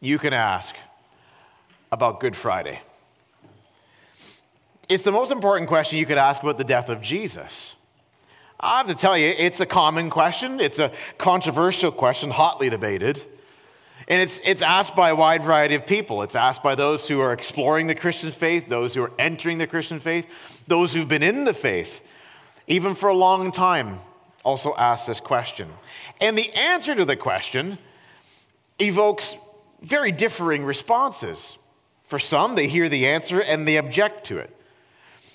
you can ask about Good Friday. It's the most important question you could ask about the death of Jesus. I have to tell you, it's a common question. It's a controversial question, hotly debated. And it's, it's asked by a wide variety of people. It's asked by those who are exploring the Christian faith, those who are entering the Christian faith, those who've been in the faith, even for a long time, also ask this question. And the answer to the question evokes very differing responses. For some, they hear the answer and they object to it.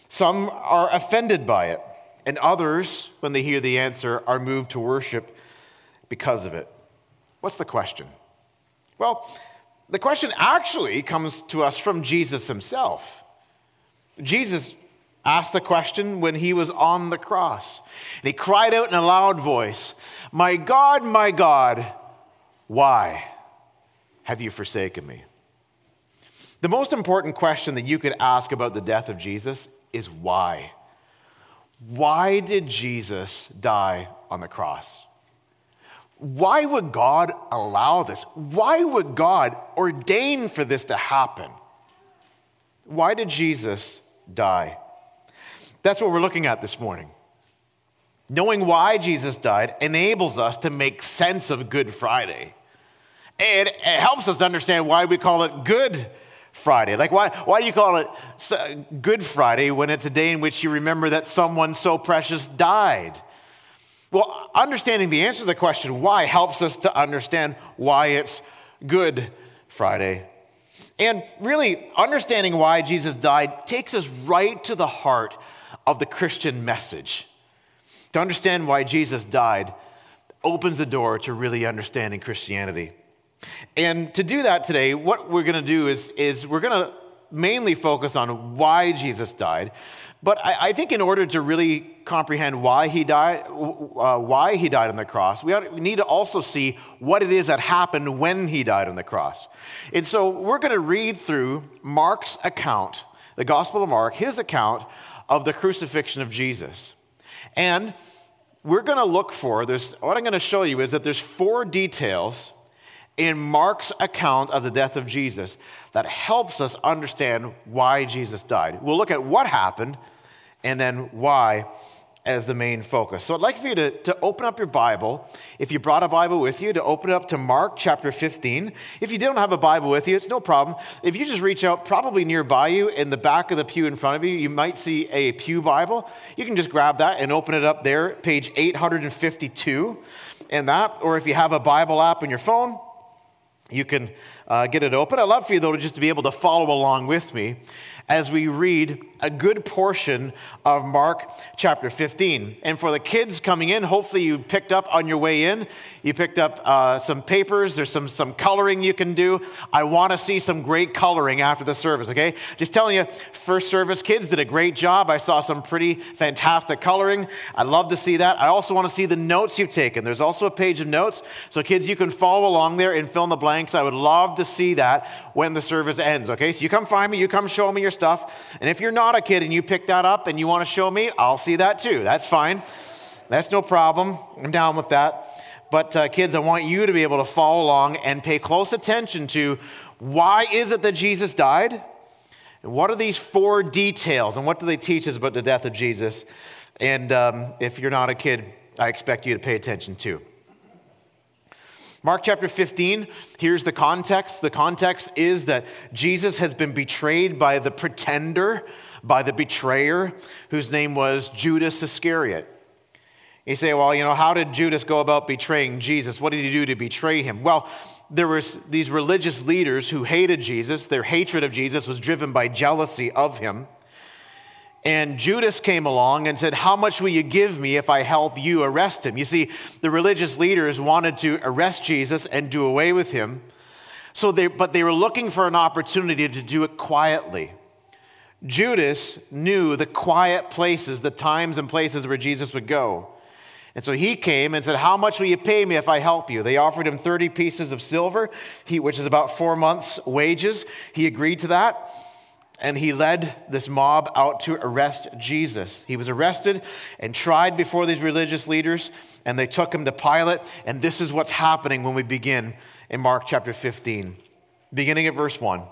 Some are offended by it, and others, when they hear the answer, are moved to worship because of it. What's the question? Well, the question actually comes to us from Jesus himself. Jesus asked the question when he was on the cross. And he cried out in a loud voice, My God, my God, why have you forsaken me? The most important question that you could ask about the death of Jesus is why? Why did Jesus die on the cross? Why would God allow this? Why would God ordain for this to happen? Why did Jesus die? That's what we're looking at this morning. Knowing why Jesus died enables us to make sense of Good Friday. And it helps us to understand why we call it Good Friday. Like, why, why do you call it Good Friday when it's a day in which you remember that someone so precious died? Well, understanding the answer to the question why helps us to understand why it's Good Friday. And really, understanding why Jesus died takes us right to the heart of the Christian message. To understand why Jesus died opens the door to really understanding Christianity. And to do that today, what we're going to do is, is we're going to mainly focus on why Jesus died. But I, I, think in order to really comprehend why he died, uh, why he died on the cross, we, ought, we need to also see what it is that happened when he died on the cross. And so we're going to read through Mark's account, the Gospel of Mark, his account of the crucifixion of Jesus. And we're going to look for, there's, what I'm going to show you is that there's four details in Mark's account of the death of Jesus that helps us understand why Jesus died. We'll look at what happened and then why as the main focus. So I'd like for you to, to open up your Bible. If you brought a Bible with you, to open it up to Mark chapter 15. If you don't have a Bible with you, it's no problem. If you just reach out, probably nearby you in the back of the pew in front of you, you might see a Pew Bible. You can just grab that and open it up there, page 852 and that. Or if you have a Bible app on your phone, you can uh, get it open. I'd love for you, though, just to be able to follow along with me as we read a good portion of Mark chapter 15. And for the kids coming in, hopefully you picked up on your way in, you picked up uh, some papers, there's some, some coloring you can do. I want to see some great coloring after the service, okay? Just telling you, first service kids did a great job. I saw some pretty fantastic coloring. I'd love to see that. I also want to see the notes you've taken. There's also a page of notes. So, kids, you can follow along there and fill in the blanks. I would love to see that when the service ends, okay? So, you come find me, you come show me your stuff. And if you're not a kid and you pick that up and you want to show me, I'll see that too. That's fine. That's no problem. I'm down with that. But uh, kids, I want you to be able to follow along and pay close attention to why is it that Jesus died? And what are these four details? And what do they teach us about the death of Jesus? And um, if you're not a kid, I expect you to pay attention too. Mark chapter 15, here's the context. The context is that Jesus has been betrayed by the pretender, by the betrayer, whose name was Judas Iscariot. You say, well, you know, how did Judas go about betraying Jesus? What did he do to betray him? Well, there was these religious leaders who hated Jesus. Their hatred of Jesus was driven by jealousy of him. And Judas came along and said, How much will you give me if I help you arrest him? You see, the religious leaders wanted to arrest Jesus and do away with him. So they, but they were looking for an opportunity to do it quietly. Judas knew the quiet places, the times and places where Jesus would go. And so he came and said, How much will you pay me if I help you? They offered him 30 pieces of silver, which is about four months' wages. He agreed to that and he led this mob out to arrest Jesus. He was arrested and tried before these religious leaders, and they took him to Pilate. And this is what's happening when we begin in Mark chapter 15, beginning at verse 1.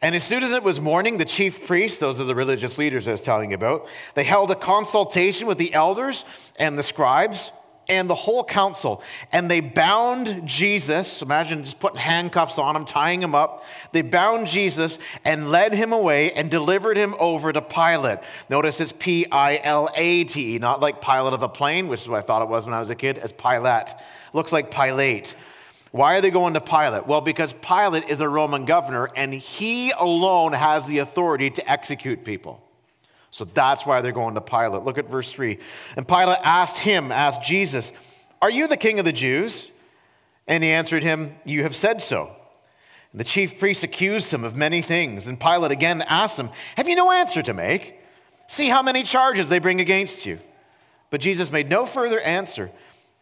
And as soon as it was morning, the chief priests, those are the religious leaders I was telling you about, they held a consultation with the elders and the scribes and the whole council. And they bound Jesus. Imagine just putting handcuffs on him, tying him up. They bound Jesus and led him away and delivered him over to Pilate. Notice it's P I L A T E, not like pilot of a plane, which is what I thought it was when I was a kid, as Pilate. Looks like Pilate. Why are they going to Pilate? Well, because Pilate is a Roman governor and he alone has the authority to execute people. So that's why they're going to Pilate. Look at verse 3. And Pilate asked him, asked Jesus, Are you the king of the Jews? And he answered him, You have said so. And the chief priests accused him of many things. And Pilate again asked him, Have you no answer to make? See how many charges they bring against you. But Jesus made no further answer,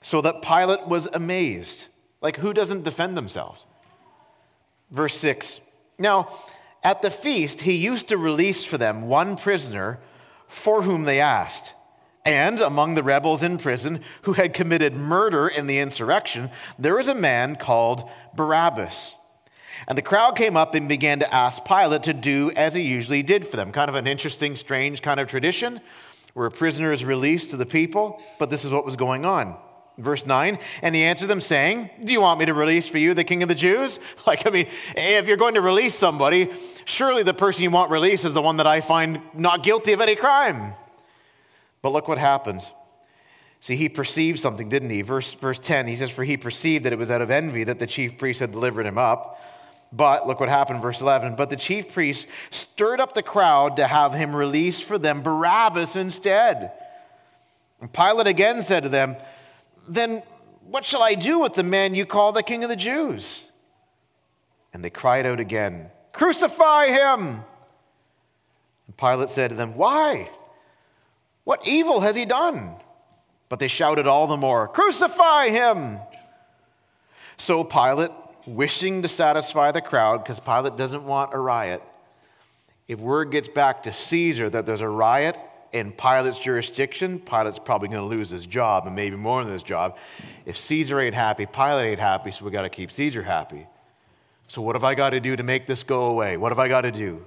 so that Pilate was amazed. Like, who doesn't defend themselves? Verse 6. Now, at the feast, he used to release for them one prisoner for whom they asked. And among the rebels in prison who had committed murder in the insurrection, there was a man called Barabbas. And the crowd came up and began to ask Pilate to do as he usually did for them. Kind of an interesting, strange kind of tradition where a prisoner is released to the people, but this is what was going on. Verse 9, and he answered them, saying, Do you want me to release for you the king of the Jews? Like, I mean, if you're going to release somebody, surely the person you want released is the one that I find not guilty of any crime. But look what happened. See, he perceived something, didn't he? Verse, verse 10, he says, For he perceived that it was out of envy that the chief priest had delivered him up. But look what happened, verse 11. But the chief priest stirred up the crowd to have him released for them Barabbas instead. And Pilate again said to them, then what shall I do with the man you call the king of the Jews? And they cried out again, Crucify him! And Pilate said to them, Why? What evil has he done? But they shouted all the more, Crucify him! So Pilate, wishing to satisfy the crowd, because Pilate doesn't want a riot, if word gets back to Caesar that there's a riot, in Pilate's jurisdiction, Pilate's probably going to lose his job and maybe more than his job. If Caesar ain't happy, Pilate ain't happy, so we got to keep Caesar happy. So, what have I got to do to make this go away? What have I got to do?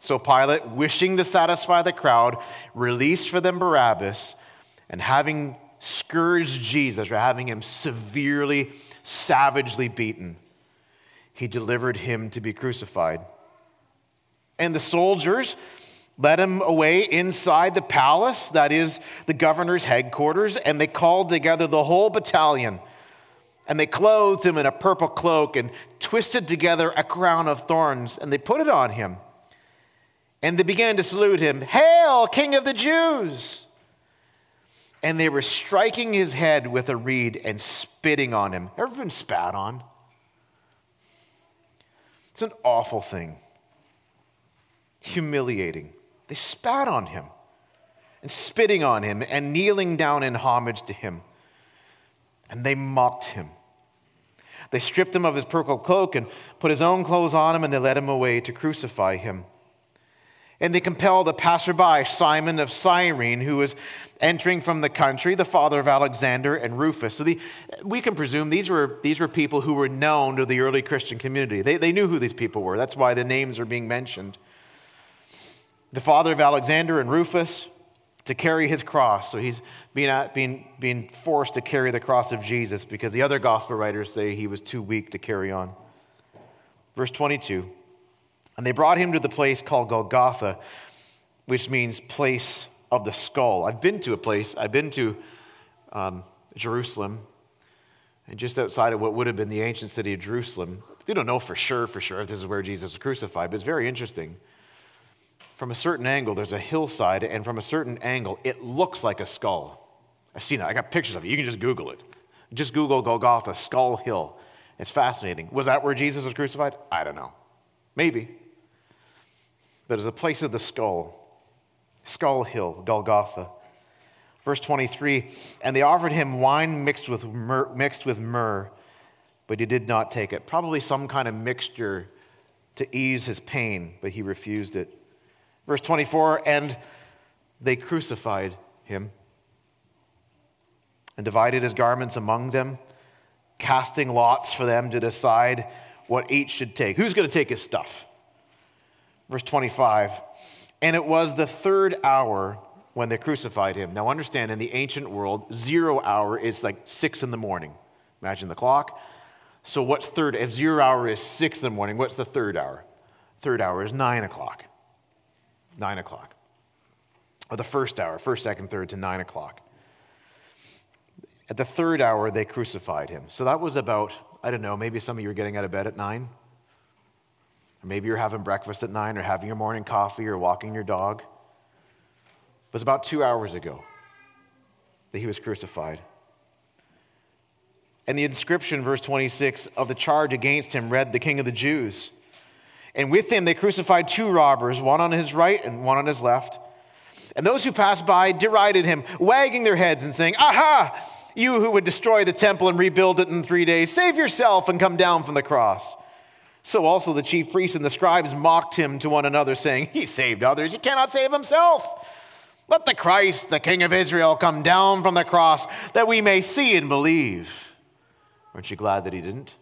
So, Pilate, wishing to satisfy the crowd, released for them Barabbas, and having scourged Jesus, or having him severely, savagely beaten, he delivered him to be crucified. And the soldiers, led him away inside the palace, that is the governor's headquarters, and they called together the whole battalion. And they clothed him in a purple cloak and twisted together a crown of thorns, and they put it on him. And they began to salute him Hail, King of the Jews! And they were striking his head with a reed and spitting on him. Ever been spat on? It's an awful thing, humiliating. They spat on him and spitting on him and kneeling down in homage to him. And they mocked him. They stripped him of his purple cloak and put his own clothes on him, and they led him away to crucify him. And they compelled a passerby, Simon of Cyrene, who was entering from the country, the father of Alexander and Rufus. So the, we can presume these were, these were people who were known to the early Christian community. They, they knew who these people were. That's why the names are being mentioned the father of Alexander and Rufus, to carry his cross. So he's being, being, being forced to carry the cross of Jesus because the other gospel writers say he was too weak to carry on. Verse 22 And they brought him to the place called Golgotha, which means place of the skull. I've been to a place, I've been to um, Jerusalem, and just outside of what would have been the ancient city of Jerusalem. We don't know for sure, for sure, if this is where Jesus was crucified, but it's very interesting from a certain angle, there's a hillside, and from a certain angle, it looks like a skull. I've seen it. I got pictures of it. You can just Google it. Just Google Golgotha, Skull Hill. It's fascinating. Was that where Jesus was crucified? I don't know. Maybe. But it's a place of the skull, Skull Hill, Golgotha. Verse 23 And they offered him wine mixed with myrrh, mixed with myrrh, but he did not take it. Probably some kind of mixture to ease his pain, but he refused it. Verse 24 And they crucified him and divided his garments among them, casting lots for them to decide what each should take. Who's going to take his stuff? Verse 25 And it was the third hour when they crucified him. Now, understand, in the ancient world, zero hour is like six in the morning. Imagine the clock. So, what's third? If zero hour is six in the morning, what's the third hour? Third hour is nine o'clock. Nine o'clock. Or the first hour, first, second, third to nine o'clock. At the third hour, they crucified him. So that was about, I don't know, maybe some of you were getting out of bed at nine. Or maybe you're having breakfast at nine, or having your morning coffee, or walking your dog. It was about two hours ago that he was crucified. And the inscription, verse 26, of the charge against him read, The King of the Jews. And with him they crucified two robbers, one on his right and one on his left. And those who passed by derided him, wagging their heads and saying, Aha! You who would destroy the temple and rebuild it in three days, save yourself and come down from the cross. So also the chief priests and the scribes mocked him to one another, saying, He saved others, he cannot save himself. Let the Christ, the King of Israel, come down from the cross that we may see and believe. Aren't you glad that he didn't?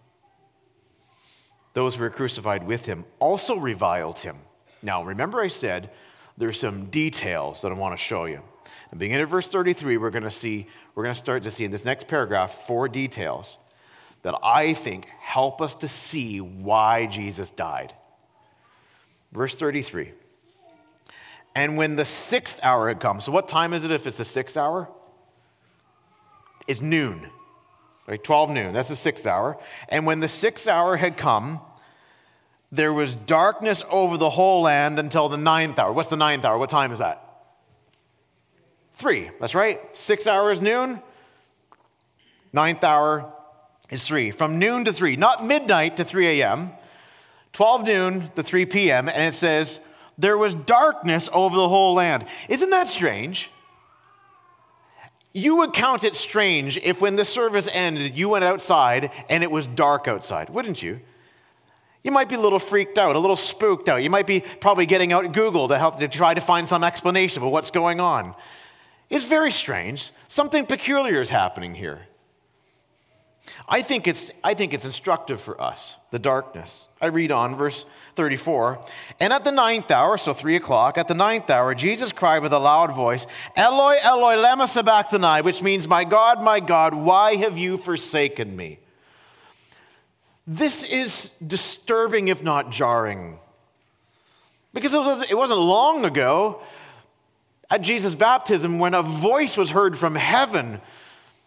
Those who were crucified with him also reviled him. Now, remember, I said there's some details that I want to show you. And beginning at verse 33, we're going to see, we're going to start to see in this next paragraph four details that I think help us to see why Jesus died. Verse 33. And when the sixth hour had come, so what time is it if it's the sixth hour? It's noon. Right, 12 noon, that's the sixth hour. And when the sixth hour had come, there was darkness over the whole land until the ninth hour. What's the ninth hour? What time is that? Three, that's right. Six hours noon, ninth hour is three. From noon to three, not midnight to 3 a.m., 12 noon to 3 p.m., and it says, there was darkness over the whole land. Isn't that strange? You would count it strange if when the service ended, you went outside and it was dark outside, wouldn't you? You might be a little freaked out, a little spooked out. You might be probably getting out Google to help to try to find some explanation of what's going on. It's very strange. Something peculiar is happening here. I think it's, I think it's instructive for us, the darkness. I read on, verse 34. And at the ninth hour, so three o'clock, at the ninth hour, Jesus cried with a loud voice, Eloi, Eloi, lema sabachthani, which means, My God, my God, why have you forsaken me? This is disturbing, if not jarring. Because it wasn't long ago at Jesus' baptism when a voice was heard from heaven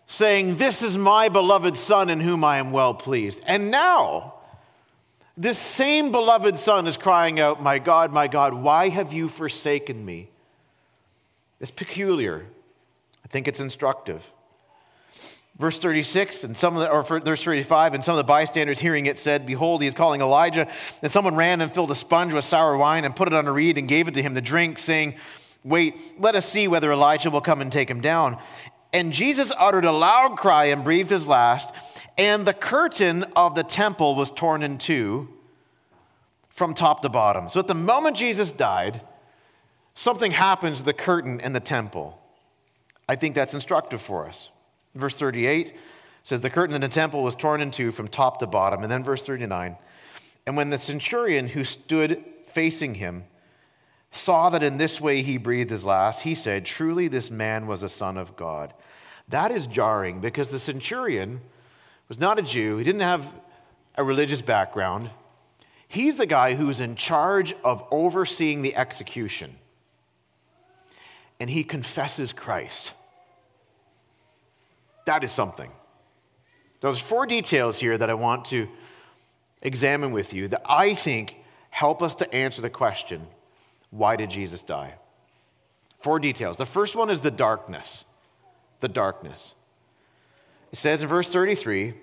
saying, This is my beloved Son in whom I am well pleased. And now, this same beloved Son is crying out, My God, my God, why have you forsaken me? It's peculiar. I think it's instructive. Verse 36, and some of the, or verse 35, and some of the bystanders hearing it said, Behold, he is calling Elijah. And someone ran and filled a sponge with sour wine and put it on a reed and gave it to him to drink, saying, Wait, let us see whether Elijah will come and take him down. And Jesus uttered a loud cry and breathed his last, and the curtain of the temple was torn in two from top to bottom. So at the moment Jesus died, something happens to the curtain in the temple. I think that's instructive for us. Verse 38 says, The curtain in the temple was torn in two from top to bottom. And then verse 39 And when the centurion who stood facing him saw that in this way he breathed his last, he said, Truly this man was a son of God. That is jarring because the centurion was not a Jew, he didn't have a religious background. He's the guy who's in charge of overseeing the execution. And he confesses Christ. That is something. There's four details here that I want to examine with you that I think help us to answer the question why did Jesus die? Four details. The first one is the darkness the darkness. It says in verse 33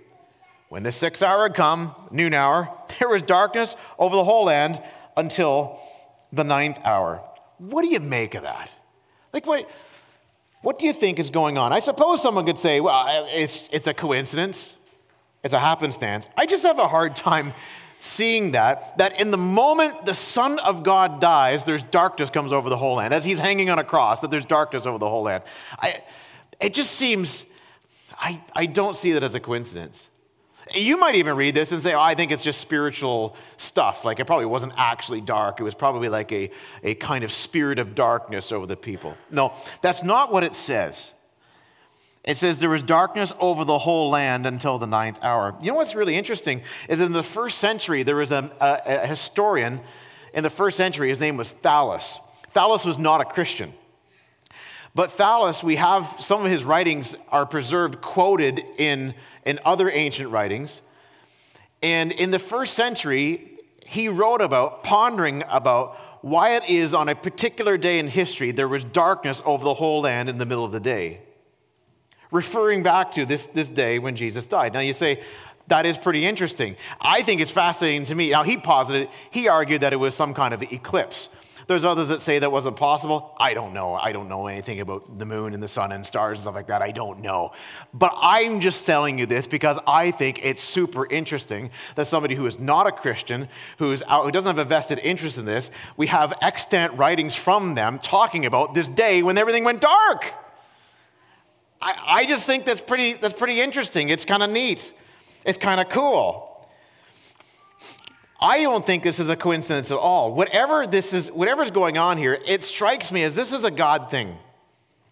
When the sixth hour had come, noon hour, there was darkness over the whole land until the ninth hour. What do you make of that? Like, what, what do you think is going on? I suppose someone could say, well, it's, it's a coincidence, it's a happenstance. I just have a hard time seeing that, that in the moment the Son of God dies, there's darkness comes over the whole land. As he's hanging on a cross, that there's darkness over the whole land. I, it just seems, I, I don't see that as a coincidence. You might even read this and say, oh, I think it's just spiritual stuff. Like it probably wasn't actually dark. It was probably like a, a kind of spirit of darkness over the people. No, that's not what it says. It says there was darkness over the whole land until the ninth hour. You know what's really interesting is in the first century, there was a, a, a historian in the first century. His name was Thallus. Thallus was not a Christian. But Thallus, we have some of his writings are preserved, quoted in, in other ancient writings. And in the first century, he wrote about, pondering about why it is on a particular day in history there was darkness over the whole land in the middle of the day referring back to this, this day when Jesus died. Now you say, that is pretty interesting. I think it's fascinating to me. Now, he posited, he argued that it was some kind of eclipse. There's others that say that wasn't possible. I don't know. I don't know anything about the moon and the sun and stars and stuff like that. I don't know. But I'm just telling you this because I think it's super interesting that somebody who is not a Christian, who's out, who doesn't have a vested interest in this, we have extant writings from them talking about this day when everything went dark. I, I just think that's pretty, that's pretty interesting. It's kind of neat. It's kind of cool. I don't think this is a coincidence at all. Whatever this is, whatever's going on here, it strikes me as this is a God thing.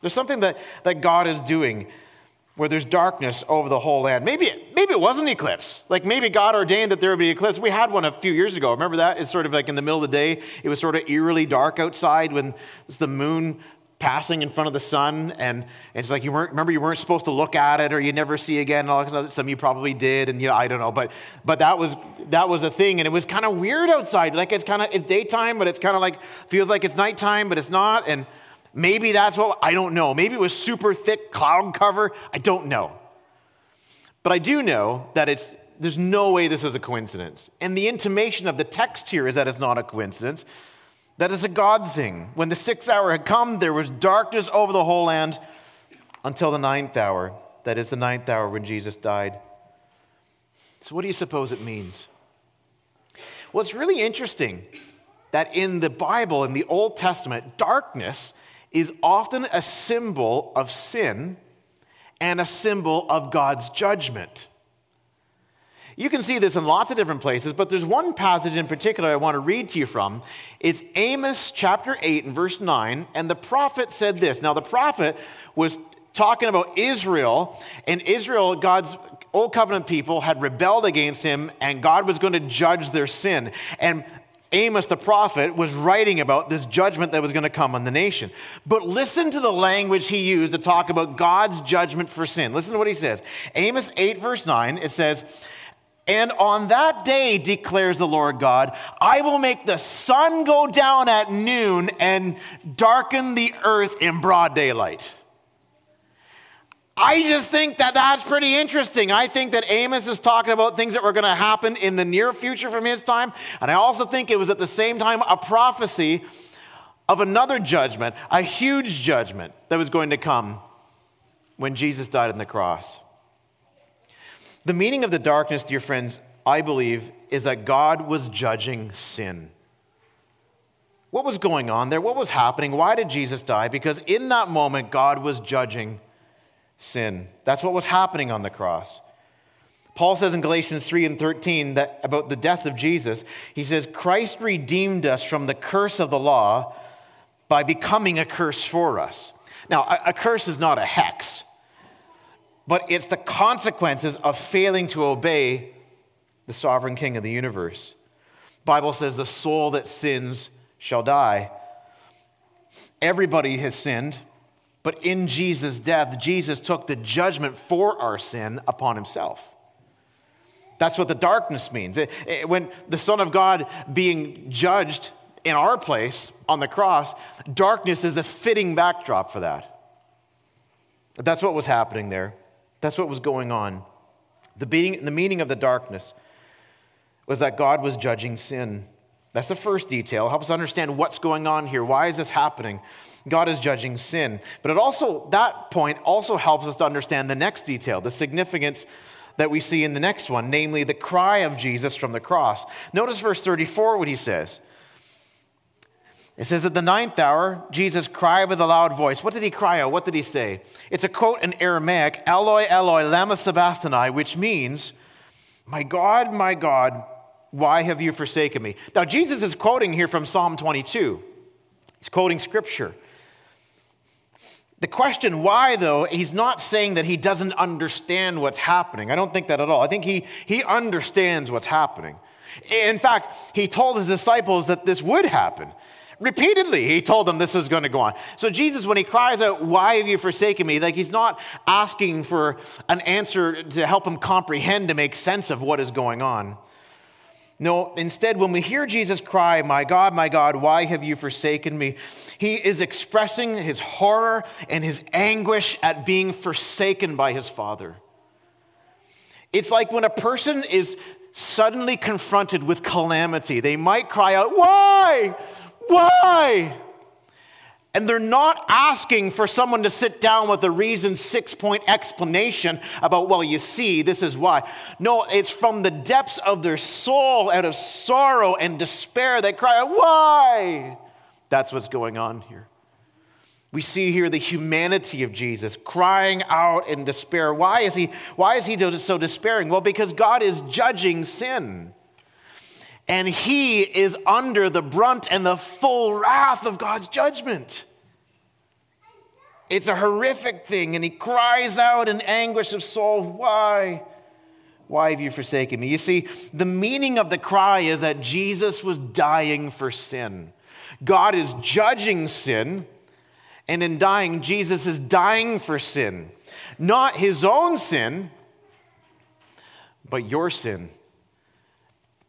There's something that, that God is doing where there's darkness over the whole land. Maybe, maybe it was an eclipse. Like maybe God ordained that there would be an eclipse. We had one a few years ago. Remember that? It's sort of like in the middle of the day. It was sort of eerily dark outside when the moon passing in front of the sun, and, it's like you weren't remember you weren't supposed to look at it or you never see again. All some of you probably did, and you know, I don't know, but but that was that was a thing, and it was kind of weird outside. Like it's kind of it's daytime, but it's kind of like feels like it's nighttime, but it's not, and maybe that's what I don't know. Maybe it was super thick cloud cover. I don't know, but I do know that it's. There's no way this is a coincidence. And the intimation of the text here is that it's not a coincidence. That is a God thing. When the sixth hour had come, there was darkness over the whole land until the ninth hour. That is the ninth hour when Jesus died. So, what do you suppose it means? Well, it's really interesting that in the Bible, in the Old Testament, darkness is often a symbol of sin and a symbol of God's judgment. You can see this in lots of different places, but there's one passage in particular I want to read to you from. It's Amos chapter 8 and verse 9, and the prophet said this. Now, the prophet was talking about Israel, and Israel, God's old covenant people, had rebelled against him, and God was going to judge their sin. And Amos the prophet was writing about this judgment that was going to come on the nation. But listen to the language he used to talk about God's judgment for sin. Listen to what he says. Amos 8, verse 9, it says, and on that day, declares the Lord God, I will make the sun go down at noon and darken the earth in broad daylight. I just think that that's pretty interesting. I think that Amos is talking about things that were going to happen in the near future from his time. And I also think it was at the same time a prophecy of another judgment, a huge judgment that was going to come when Jesus died on the cross. The meaning of the darkness, dear friends, I believe, is that God was judging sin. What was going on there? What was happening? Why did Jesus die? Because in that moment, God was judging sin. That's what was happening on the cross. Paul says in Galatians 3 and 13 that about the death of Jesus, he says, Christ redeemed us from the curse of the law by becoming a curse for us. Now, a, curse is not a hex but it's the consequences of failing to obey the sovereign king of the universe. Bible says the soul that sins shall die. Everybody has sinned, but in Jesus' death, Jesus took the judgment for our sin upon himself. That's what the darkness means. When the Son of God being judged in our place on the cross, darkness is a fitting backdrop for that. That's what was happening there. That's what was going on. The the meaning of the darkness was that God was judging sin. That's the first detail. Helps us understand what's going on here. Why is this happening? God is judging sin. But it also, that point also helps us to understand the next detail, the significance that we see in the next one, namely the cry of Jesus from the cross. Notice verse 34 what he says. It says, At the ninth hour, Jesus cried with a loud voice. What did he cry out? What did he say? It's a quote in Aramaic, Eloi, Eloi, lama sabachthani, which means, My God, my God, why have you forsaken me? Now, Jesus is quoting here from Psalm 22. He's quoting scripture. The question why, though, he's not saying that he doesn't understand what's happening. I don't think that at all. I think he, he understands what's happening. In fact, he told his disciples that this would happen. Repeatedly, he told them this was going to go on. So, Jesus, when he cries out, Why have you forsaken me? Like, he's not asking for an answer to help him comprehend, to make sense of what is going on. No, instead, when we hear Jesus cry, My God, my God, why have you forsaken me? He is expressing his horror and his anguish at being forsaken by his Father. It's like when a person is suddenly confronted with calamity, they might cry out, Why? Why? And they're not asking for someone to sit down with a reason six point explanation about, well, you see, this is why. No, it's from the depths of their soul, out of sorrow and despair, they cry out, why? That's what's going on here. We see here the humanity of Jesus crying out in despair. Why is he, why is he so despairing? Well, because God is judging sin and he is under the brunt and the full wrath of God's judgment. It's a horrific thing, and he cries out in anguish of soul, Why? Why have you forsaken me? You see, the meaning of the cry is that Jesus was dying for sin. God is judging sin, and in dying, Jesus is dying for sin. Not his own sin, but your sin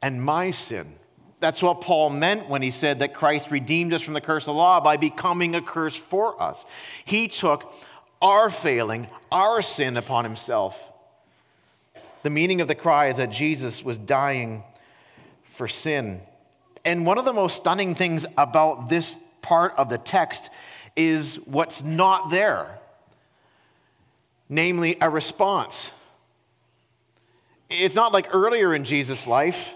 and my sin. That's what Paul meant when he said that Christ redeemed us from the curse of the law by becoming a curse for us. He took our failing, our sin upon himself. The meaning of the cry is that Jesus was dying for sin. And one of the most stunning things about this part of the text is what's not there namely, a response. It's not like earlier in Jesus' life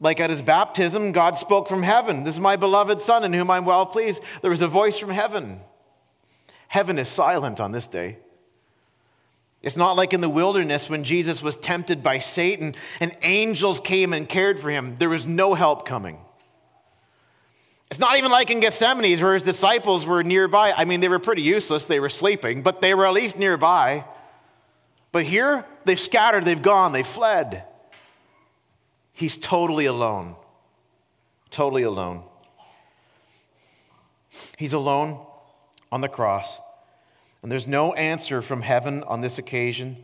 like at his baptism, God spoke from heaven. This is my beloved Son in whom I'm well pleased. There was a voice from heaven. Heaven is silent on this day. It's not like in the wilderness when Jesus was tempted by Satan and angels came and cared for him. There was no help coming. It's not even like in Gethsemane where his disciples were nearby. I mean, they were pretty useless. They were sleeping, but they were at least nearby. But here, they've scattered, they've gone, they've fled. He's totally alone. Totally alone. He's alone on the cross. And there's no answer from heaven on this occasion.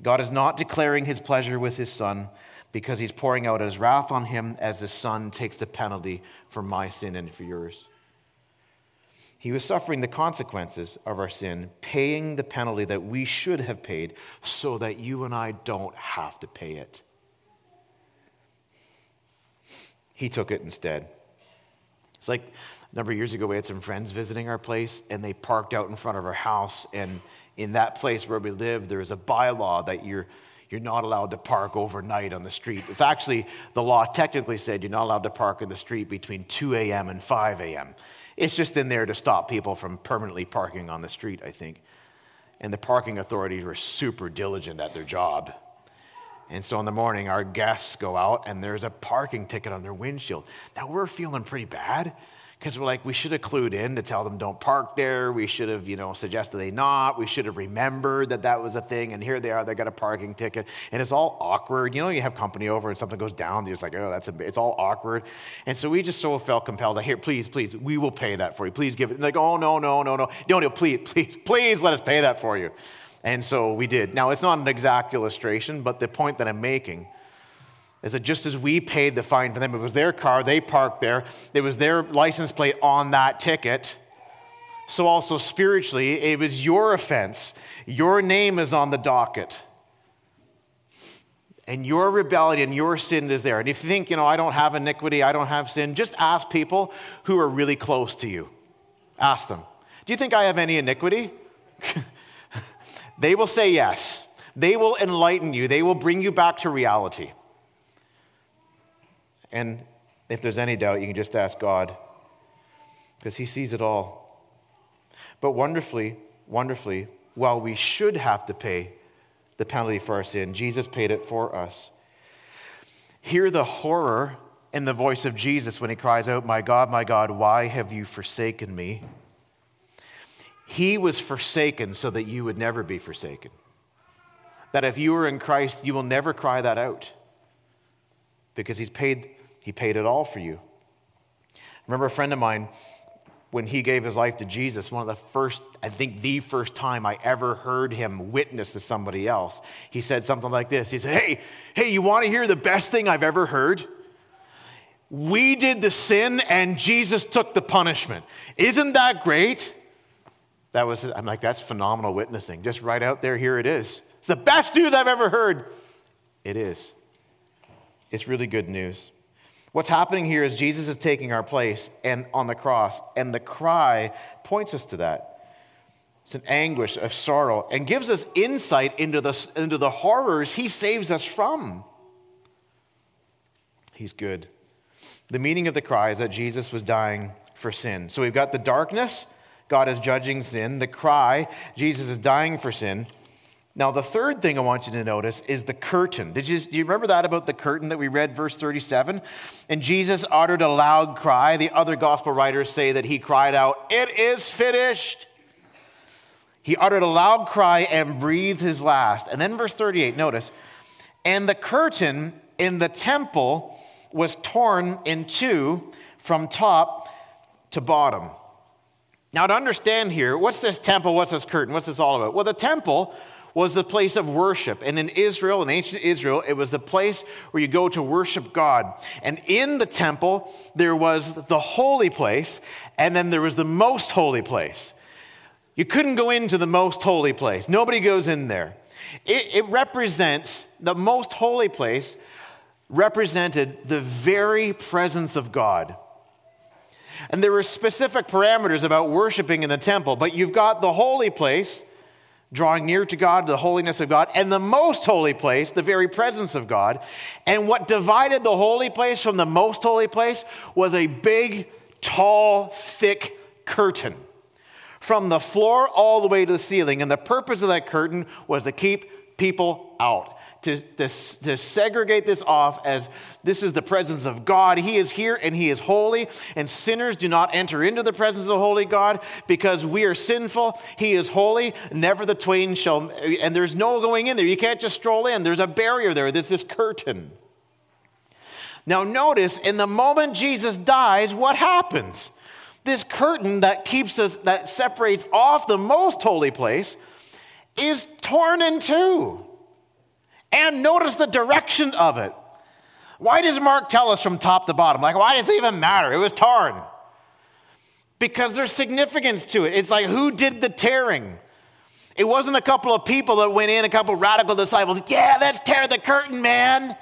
God is not declaring his pleasure with his son because he's pouring out his wrath on him as his son takes the penalty for my sin and for yours. He was suffering the consequences of our sin, paying the penalty that we should have paid so that you and I don't have to pay it. He took it instead. It's like a number of years ago, we had some friends visiting our place, and they parked out in front of our house. And in that place where we live, there is a bylaw that you're, you're not allowed to park overnight on the street. It's actually, the law technically said you're not allowed to park in the street between 2 a.m. and 5 a.m. It's just in there to stop people from permanently parking on the street, I think. And the parking authorities were super diligent at their job. And so in the morning, our guests go out and there's a parking ticket on their windshield. Now we're feeling pretty bad because we're like, we should have clued in to tell them don't park there. We should have, you know, suggested they not. We should have remembered that that was a thing. And here they are, they got a parking ticket. And it's all awkward. You know, you have company over and something goes down. You're just like, oh, that's a, it's all awkward. And so we just so felt compelled to, here, please, please, we will pay that for you. Please give it. And like, oh, no, no, no, no. No, no, please, please, please let us pay that for you. And so we did. Now, it's not an exact illustration, but the point that I'm making is that just as we paid the fine for them, it was their car, they parked there, it was their license plate on that ticket. So, also spiritually, it was your offense. Your name is on the docket. and your rebellion, and your sin is there. And if you think, you know, I don't have iniquity, I don't have sin, just ask people who are really close to you. Ask them, Do you think I have any iniquity? they will say yes. They will enlighten you, they will bring you back to reality. And if there's any doubt, you can just ask God because He sees it all. But wonderfully, wonderfully, while we should have to pay the penalty for our sin, Jesus paid it for us. Hear the horror in the voice of Jesus when he cries out, My God, my God, why have you forsaken me? He was forsaken so that you would never be forsaken. That if you are in Christ, you will never cry that out because he's paid, he paid it all for you. Remember a friend of mine when he gave his life to Jesus, one of the first, I think the first time I ever heard him witness to somebody else, he said something like this. He said, Hey, hey, you want to hear the best thing I've ever heard? We did the sin and Jesus took the punishment. Isn't that great? That was, I'm like, that's phenomenal witnessing. Just right out there, here it is. It's the best news I've ever heard. It is. It's really good news. What's happening here is Jesus is taking our place and on the cross, and the cry points us to that. It's an anguish of sorrow and gives us insight into the, into the horrors he saves us from. He's good. The meaning of the cry is that Jesus was dying for sin. So we've got the darkness, God is judging sin. The cry, Jesus is dying for sin. Now, the third thing I want you to notice is the curtain. Did you, do you remember that about the curtain that we read, verse 37? And Jesus uttered a loud cry. The other gospel writers say that he cried out, It is finished. He uttered a loud cry and breathed his last. And then, verse 38, notice, and the curtain in the temple was torn in two from top to bottom. Now, to understand here, what's this temple? What's this curtain? What's this all about? Well, the temple was the place of worship. And in Israel, in ancient Israel, it was the place where you go to worship God. And in the temple, there was the holy place, and then there was the most holy place. You couldn't go into the most holy place, nobody goes in there. It, it represents the most holy place, represented the very presence of God. And there were specific parameters about worshiping in the temple, but you've got the holy place drawing near to God, the holiness of God, and the most holy place, the very presence of God. And what divided the holy place from the most holy place was a big, tall, thick curtain from the floor all the way to the ceiling. And the purpose of that curtain was to keep people out to, to, to segregate this off as this is the presence of God. He is here and He is holy, and sinners do not enter into the presence of the holy God because we are sinful. He is holy. Never the twain shall, and there's no going in there. You can't just stroll in. There's a barrier there, there's this curtain. Now, notice in the moment Jesus dies, what happens? This curtain that keeps us, that separates off the most holy place, is torn in two. And notice the direction of it. Why does Mark tell us from top to bottom? Like, why does it even matter? It was torn. Because there's significance to it. It's like, who did the tearing? It wasn't a couple of people that went in, a couple radical disciples. Yeah, let's tear the curtain, man.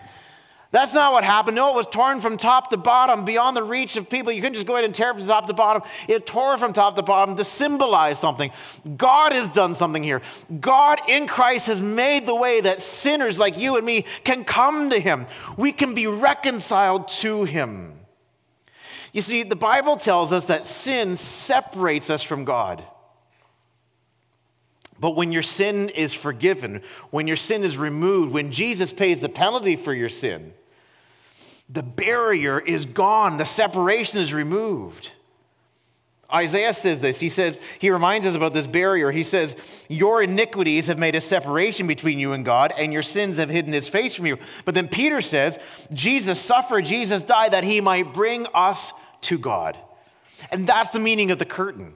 That's not what happened. No, it was torn from top to bottom, beyond the reach of people. You couldn't just go ahead and tear from top to bottom. It tore from top to bottom to symbolize something. God has done something here. God in Christ has made the way that sinners like you and me can come to Him. We can be reconciled to Him. You see, the Bible tells us that sin separates us from God. But when your sin is forgiven, when your sin is removed, when Jesus pays the penalty for your sin, the barrier is gone, the separation is removed. Isaiah says this. He says, he reminds us about this barrier. He says, Your iniquities have made a separation between you and God, and your sins have hidden his face from you. But then Peter says, Jesus suffered, Jesus died that he might bring us to God. And that's the meaning of the curtain.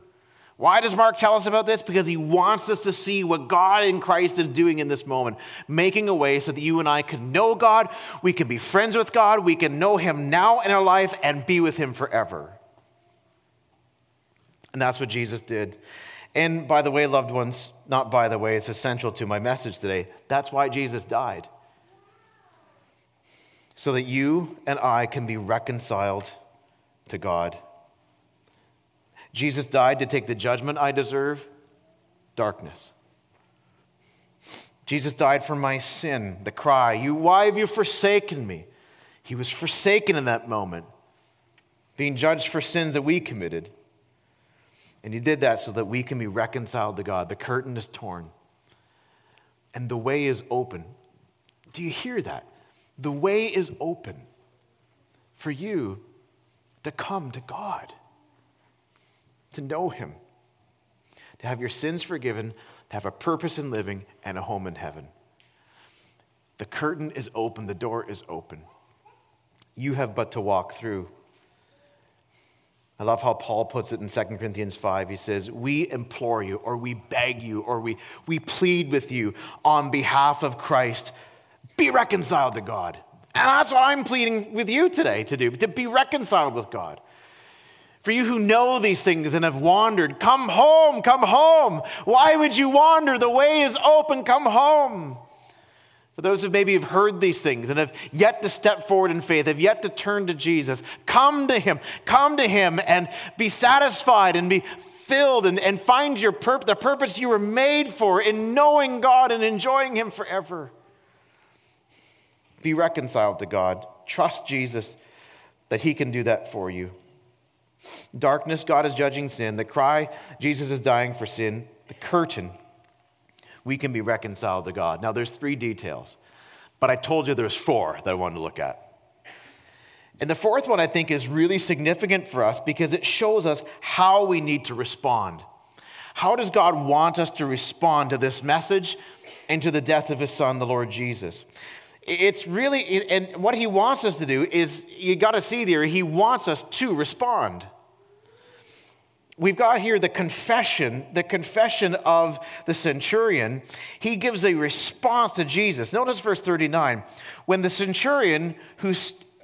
Why does Mark tell us about this? Because he wants us to see what God in Christ is doing in this moment, making a way so that you and I can know God, we can be friends with God, we can know him now in our life and be with him forever. And that's what Jesus did. And by the way, loved ones, not by the way, it's essential to my message today. That's why Jesus died. so that you and I can be reconciled to God. Jesus died to take the judgment I deserve darkness. Jesus died for my sin, the cry, You, why have you forsaken me? He was forsaken in that moment, being judged for sins that we committed. And he did that so that we can be reconciled to God. The curtain is torn, and the way is open. Do you hear that? The way is open for you to come to God, to know Him, to have your sins forgiven, to have a purpose in living, and a home in heaven. The curtain is open, the door is open. You have but to walk through. I love how Paul puts it in 2 Corinthians 5. He says, We implore you, or we beg you, or we, we plead with you on behalf of Christ, be reconciled to God. And that's what I'm pleading with you today to do, to be reconciled with God. For you who know these things and have wandered, come home, come home. Why would you wander? The way is open, come home. For those who maybe have heard these things and have yet to step forward in faith, have yet to turn to Jesus, come to Him, come to Him and be satisfied and be filled and, and find your pur- the purpose you were made for in knowing God and enjoying Him forever. Be reconciled to God. Trust Jesus that He can do that for you. Darkness, God is judging sin. The cry, Jesus is dying for sin. The curtain, we can be reconciled to God. Now, there's three details, but I told you there's four that I wanted to look at. And the fourth one I think is really significant for us because it shows us how we need to respond. How does God want us to respond to this message and to the death of his son, the Lord Jesus? It's really, and what he wants us to do is, you got to see there, he wants us to respond we've got here the confession, the confession of the centurion. He gives a response to Jesus. Notice verse 39. When the centurion who,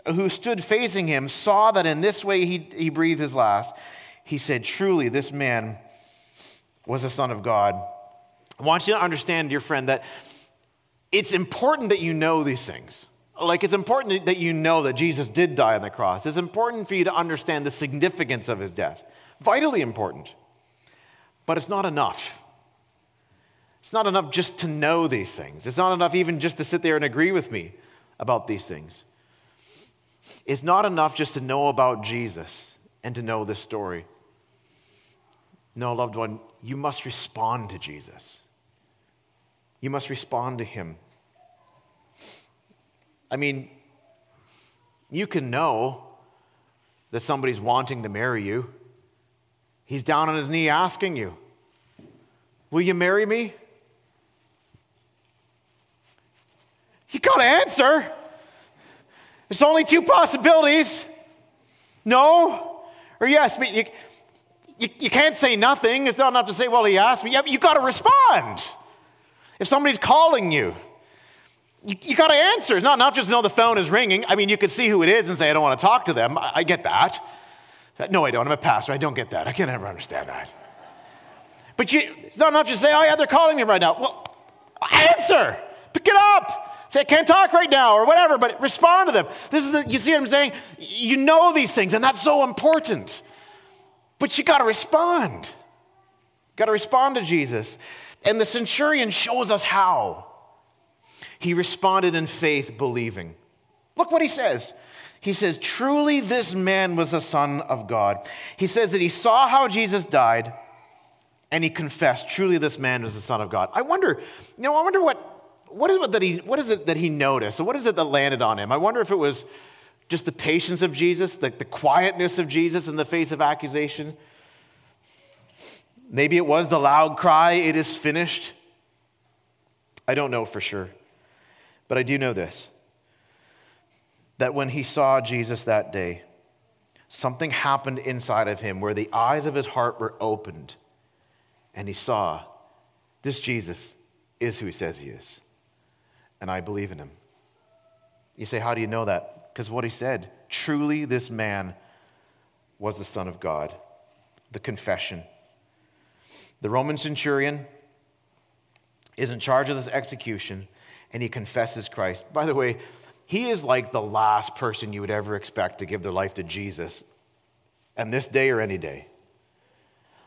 who stood facing him saw that in this way he, he breathed his last, he said, Truly, this man was a son of God. I want you to understand, dear friend, that it's important that you know these things. Like, it's important that you know that Jesus did die on the cross. It's important for you to understand the significance of his death vitally important. But it's not enough. It's not enough just to know these things. It's not enough even just to sit there and agree with me about these things. It's not enough just to know about Jesus and to know this story. No, loved one, you must respond to Jesus. You must respond to him. I mean, you can know that somebody's wanting to marry you. He's down on his knee asking you, Will you marry me? You got to answer. There's only two possibilities no or yes. But you, you, you, can't say nothing. It's not enough to say, Well, he asked me. You got to respond. If somebody's calling you, you, you got to answer. It's not enough just know the phone is ringing. I mean, you could see who it is and say, I don't want to talk to them. I, I get that. No, I don't. I'm a pastor. I don't get that. I can never understand that. But you, it's not enough to say, oh, yeah, they're calling me right now. Well, answer. Pick it up. Say, I can't talk right now or whatever, but respond to them. This is the, you see what I'm saying? You know these things, and that's so important. But you got to respond. Got to respond to Jesus. And the centurion shows us how. He responded in faith, believing. Look what he says. He says, Truly, this man was a son of God. He says that he saw how Jesus died and he confessed, Truly, this man was the son of God. I wonder, you know, I wonder what, what, is, it that he, what is it that he noticed? What is it that landed on him? I wonder if it was just the patience of Jesus, the, the quietness of Jesus in the face of accusation. Maybe it was the loud cry, It is finished. I don't know for sure. But I do know this that when he saw Jesus that day, something happened inside of him where the eyes of his heart were opened and he saw this Jesus is who he says he is. And I believe in him. You say, How do you know that? Because what he said truly, this man was the Son of God. The confession. The Roman centurion is in charge of this execution and he confesses Christ. By the way, he is like the last person you would ever expect to give their life to Jesus, and this day or any day.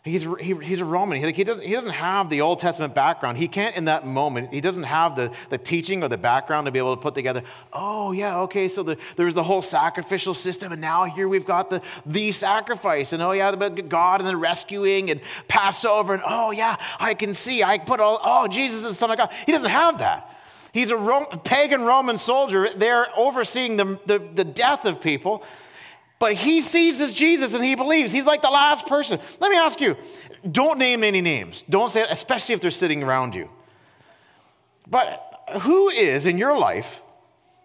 He's, he, he's a Roman. He, like, he, doesn't, he doesn't have the Old Testament background. He can't, in that moment, he doesn't have the, the teaching or the background to be able to put together, oh, yeah, okay, so the, there's the whole sacrificial system, and now here we've got the, the sacrifice, and oh, yeah, God and the rescuing and Passover, and oh, yeah, I can see, I put all, oh, Jesus is the Son of God. He doesn't have that. He's a Rome, pagan Roman soldier there overseeing the, the, the death of people. But he sees as Jesus and he believes. He's like the last person. Let me ask you don't name any names. Don't say it, especially if they're sitting around you. But who is in your life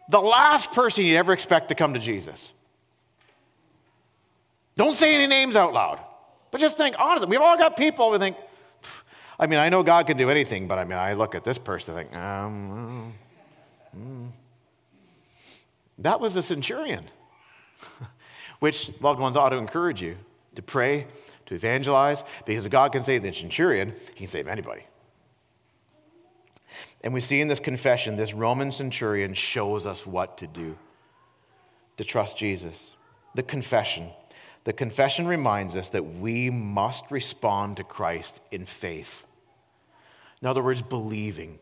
the last person you'd ever expect to come to Jesus? Don't say any names out loud. But just think, honestly, we've all got people we think, I mean, I know God can do anything, but I mean, I look at this person and think, um, mm, mm. that was a centurion. which loved ones ought to encourage you to pray, to evangelize, because if God can save the centurion, he can save anybody. And we see in this confession, this Roman centurion shows us what to do to trust Jesus. The confession. The confession reminds us that we must respond to Christ in faith. In other words, believing,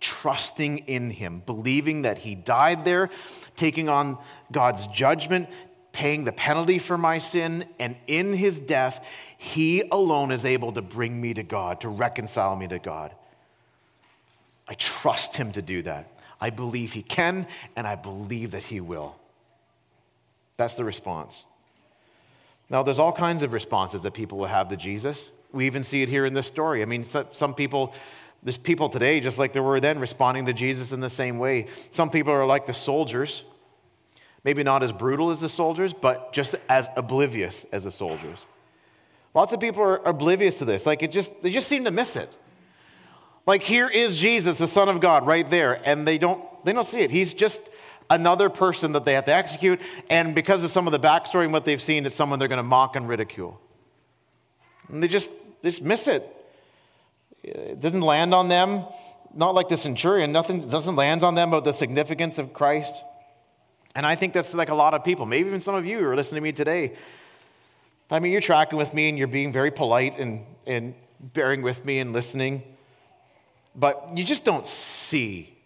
trusting in Him, believing that He died there, taking on God's judgment, paying the penalty for my sin, and in his death, he alone is able to bring me to God, to reconcile me to God. I trust him to do that. I believe he can, and I believe that he will. That's the response. Now, there's all kinds of responses that people will have to Jesus. We even see it here in this story. I mean, some people, there's people today, just like there were then, responding to Jesus in the same way. Some people are like the soldiers Maybe not as brutal as the soldiers, but just as oblivious as the soldiers. Lots of people are oblivious to this. Like it just they just seem to miss it. Like here is Jesus, the Son of God, right there, and they don't they don't see it. He's just another person that they have to execute, and because of some of the backstory and what they've seen, it's someone they're going to mock and ridicule. And they just they just miss it. It doesn't land on them. Not like the centurion. Nothing doesn't land on them about the significance of Christ. And I think that's like a lot of people, maybe even some of you who are listening to me today. I mean, you're tracking with me and you're being very polite and, and bearing with me and listening, but you just don't see.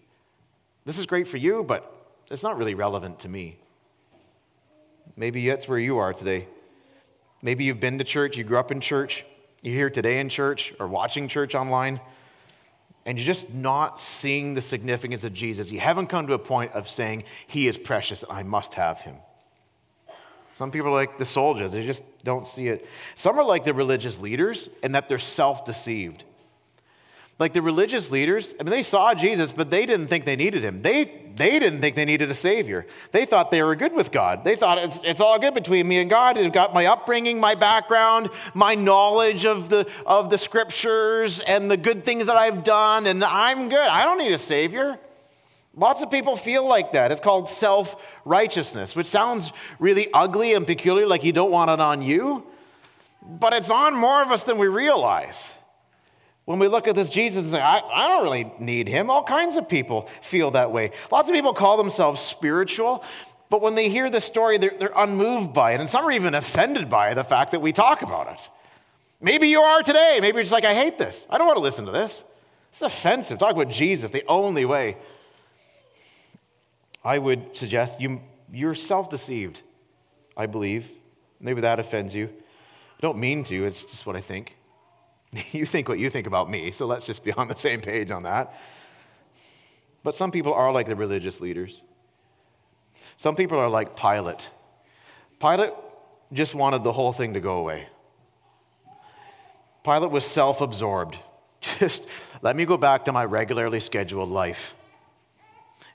This is great for you, but it's not really relevant to me. Maybe that's where you are today. Maybe you've been to church, you grew up in church, you're here today in church or watching church online and you're just not seeing the significance of Jesus. You haven't come to a point of saying, He is precious, I must have Him. Some people are like the soldiers, they just don't see it. Some are like the religious leaders, in that they're self deceived. Like the religious leaders, I mean, they saw Jesus, but they didn't think they needed him. They, they didn't think they needed a Savior. They thought they were good with God. They thought it's, it's all good between me and God. I've got my upbringing, my background, my knowledge of the, of the scriptures, and the good things that I've done, and I'm good. I don't need a Savior. Lots of people feel like that. It's called self righteousness, which sounds really ugly and peculiar, like you don't want it on you, but it's on more of us than we realize. When we look at this Jesus and say, I, I, don't really need him, all kinds of people feel that way. Lots of people call themselves spiritual, but when they hear the story, they're, they're unmoved by it. And some are even offended by the fact that we talk about it. Maybe you are today. Maybe you're just like, I hate this. I don't want to listen to this. It's offensive. Talk about Jesus, the only way. I would suggest you, you're self deceived, I believe. Maybe that offends you. I don't mean to, it's just what I think. You think what you think about me, so let's just be on the same page on that. But some people are like the religious leaders. Some people are like Pilate. Pilate just wanted the whole thing to go away. Pilate was self absorbed. Just let me go back to my regularly scheduled life.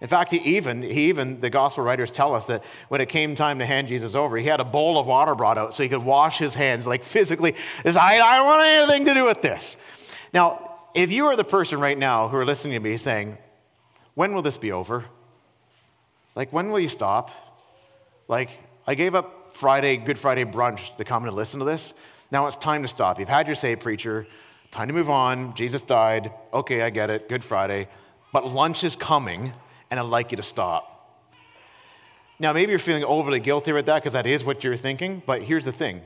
In fact, he even, he even, the gospel writers tell us that when it came time to hand Jesus over, he had a bowl of water brought out so he could wash his hands, like physically. I, I don't want anything to do with this. Now, if you are the person right now who are listening to me saying, when will this be over? Like, when will you stop? Like, I gave up Friday, Good Friday brunch to come and listen to this. Now it's time to stop. You've had your say, preacher. Time to move on. Jesus died. Okay, I get it. Good Friday. But lunch is coming and I'd like you to stop. Now, maybe you're feeling overly guilty with that because that is what you're thinking, but here's the thing.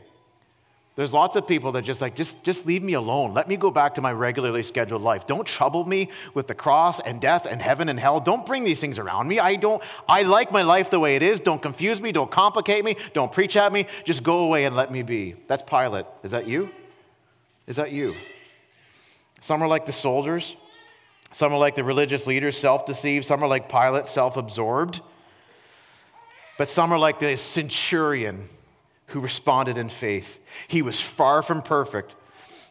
There's lots of people that just like, just, just leave me alone. Let me go back to my regularly scheduled life. Don't trouble me with the cross and death and heaven and hell. Don't bring these things around me. I don't, I like my life the way it is. Don't confuse me. Don't complicate me. Don't preach at me. Just go away and let me be. That's Pilate. Is that you? Is that you? Some are like the soldiers. Some are like the religious leaders, self deceived. Some are like Pilate, self absorbed. But some are like the centurion who responded in faith. He was far from perfect.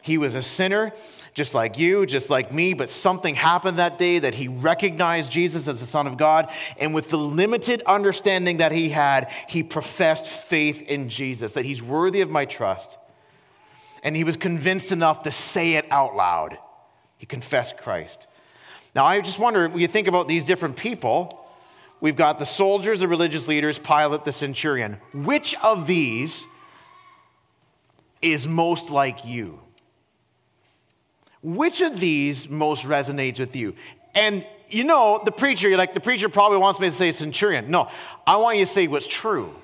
He was a sinner, just like you, just like me, but something happened that day that he recognized Jesus as the Son of God. And with the limited understanding that he had, he professed faith in Jesus, that he's worthy of my trust. And he was convinced enough to say it out loud. He confessed Christ. Now, I just wonder when you think about these different people, We've got the soldiers, the religious leaders, Pilate, the centurion. Which of these is most like you? Which of these most resonates with you? And you know, the preacher, you're like, the preacher probably wants me to say centurion. No, I want you to say what's true.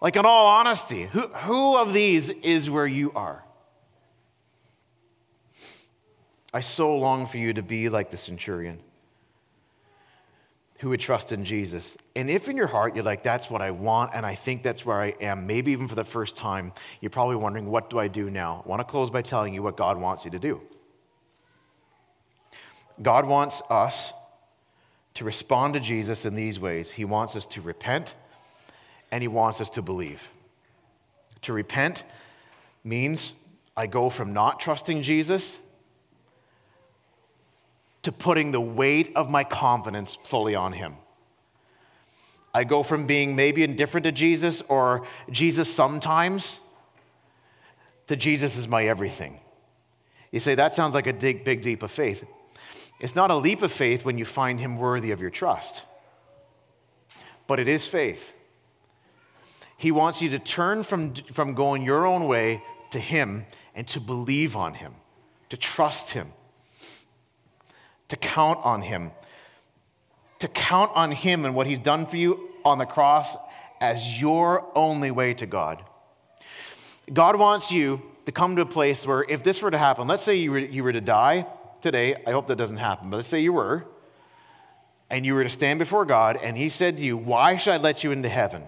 Like, in all honesty, who, who of these is where you are? I so long for you to be like the centurion who would trust in Jesus. And if in your heart you're like, that's what I want, and I think that's where I am, maybe even for the first time, you're probably wondering, what do I do now? I want to close by telling you what God wants you to do. God wants us to respond to Jesus in these ways. He wants us to repent, and He wants us to believe. To repent means I go from not trusting Jesus to putting the weight of my confidence fully on Him. I go from being maybe indifferent to Jesus or Jesus sometimes to Jesus is my everything. You say, that sounds like a big, big leap of faith. It's not a leap of faith when you find Him worthy of your trust, but it is faith. He wants you to turn from, from going your own way to Him and to believe on Him, to trust Him to count on Him, to count on Him and what He's done for you on the cross as your only way to God. God wants you to come to a place where, if this were to happen, let's say you were, you were to die today, I hope that doesn't happen, but let's say you were, and you were to stand before God, and He said to you, Why should I let you into heaven?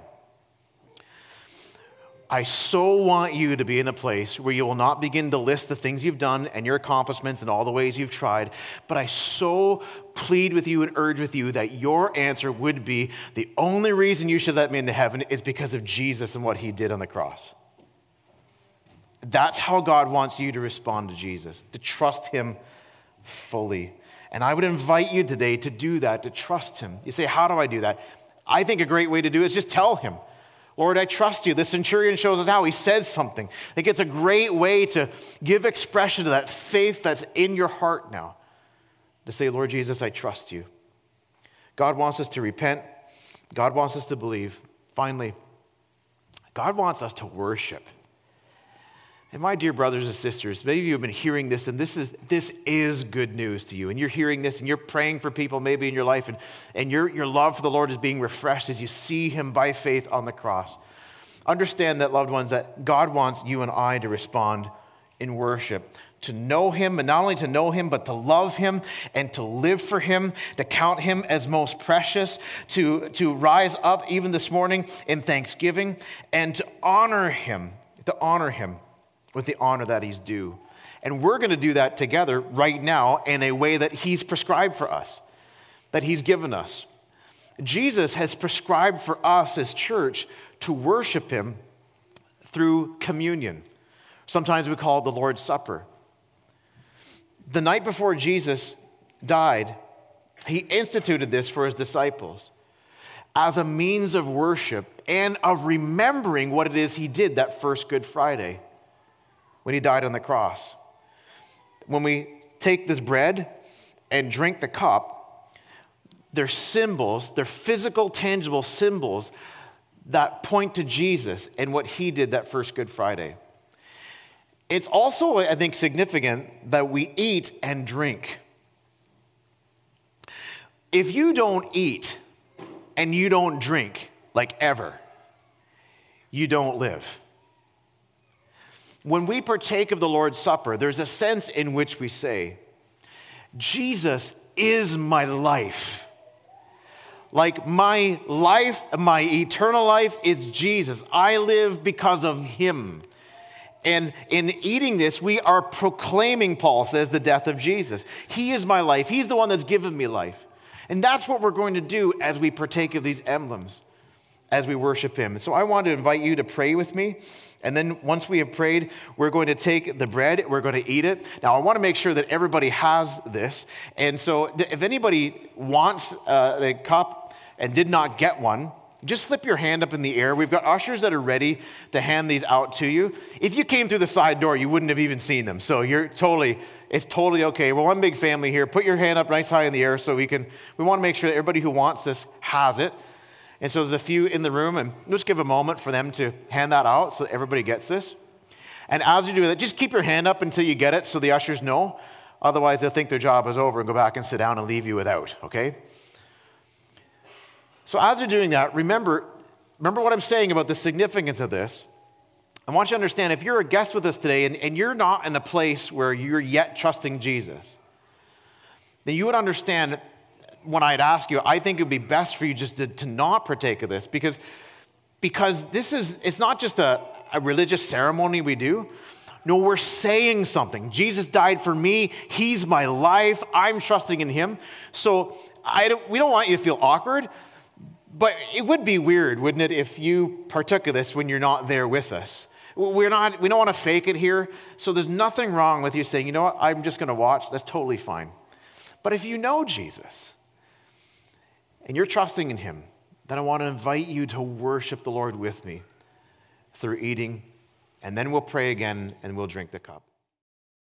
I so want you to be in a place where you will not begin to list the things you've done and your accomplishments and all the ways you've tried, but I so plead with you and urge with you that your answer would be the only reason you should let me into heaven is because of Jesus and what he did on the cross. That's how God wants you to respond to Jesus, to trust him fully. And I would invite you today to do that, to trust him. You say, How do I do that? I think a great way to do it is just tell him. Lord, I trust you. The centurion shows us how he says something. I think it's a great way to give expression to that faith that's in your heart now. To say, Lord Jesus, I trust you. God wants us to repent. God wants us to believe. Finally, God wants us to worship. And my dear brothers and sisters, many of you have been hearing this, and this is, this is good news to you. And you're hearing this, and you're praying for people maybe in your life, and, and your, your love for the Lord is being refreshed as you see Him by faith on the cross. Understand that, loved ones, that God wants you and I to respond in worship, to know Him, and not only to know Him, but to love Him and to live for Him, to count Him as most precious, to, to rise up even this morning in thanksgiving, and to honor Him, to honor Him with the honor that he's due. And we're going to do that together right now in a way that he's prescribed for us, that he's given us. Jesus has prescribed for us as church to worship him through communion. Sometimes we call it the Lord's Supper. The night before Jesus died, he instituted this for his disciples as a means of worship and of remembering what it is he did that first Good Friday when he died on the cross. When we take this bread and drink the cup, they're symbols, they're physical, tangible symbols that point to Jesus and what he did that first Good Friday. It's also, I think, significant that we eat and drink. If you don't eat and you don't drink, like ever, you don't live. When we partake of the Lord's Supper, there's a sense in which we say, Jesus is my life. Like my life, my eternal life is Jesus. I live because of him. And in eating this, we are proclaiming, Paul says, the death of Jesus. He is my life. He's the one that's given me life. And that's what we're going to do as we partake of these emblems, as we worship Him. So I want to invite you to pray with me. And then once we have prayed, we're going to take the bread, we're going to eat it. Now, I want to make sure that everybody has this. And so if anybody wants uh, the cup and did not get one, just slip your hand up in the air. We've got ushers that are ready to hand these out to you. If you came through the side door, you wouldn't have even seen them. So you're totally, it's totally okay. We're one big family here. Put your hand up nice high in the air so we can, we want to make sure that everybody who wants this has it. And so there's a few in the room, and just give a moment for them to hand that out so that everybody gets this. And as you do that, just keep your hand up until you get it so the ushers know. Otherwise, they'll think their job is over and go back and sit down and leave you without, okay? So as you're doing that, remember, remember what I'm saying about the significance of this. I want you to understand if you're a guest with us today and, and you're not in a place where you're yet trusting Jesus, then you would understand when I'd ask you, I think it would be best for you just to, to not partake of this because, because this is, it's not just a, a religious ceremony we do. No, we're saying something. Jesus died for me. He's my life. I'm trusting in him. So I don't, we don't want you to feel awkward. But it would be weird, wouldn't it, if you partook of this when you're not there with us? We're not, we don't want to fake it here. So there's nothing wrong with you saying, you know what, I'm just going to watch. That's totally fine. But if you know Jesus and you're trusting in him, then I want to invite you to worship the Lord with me through eating, and then we'll pray again and we'll drink the cup.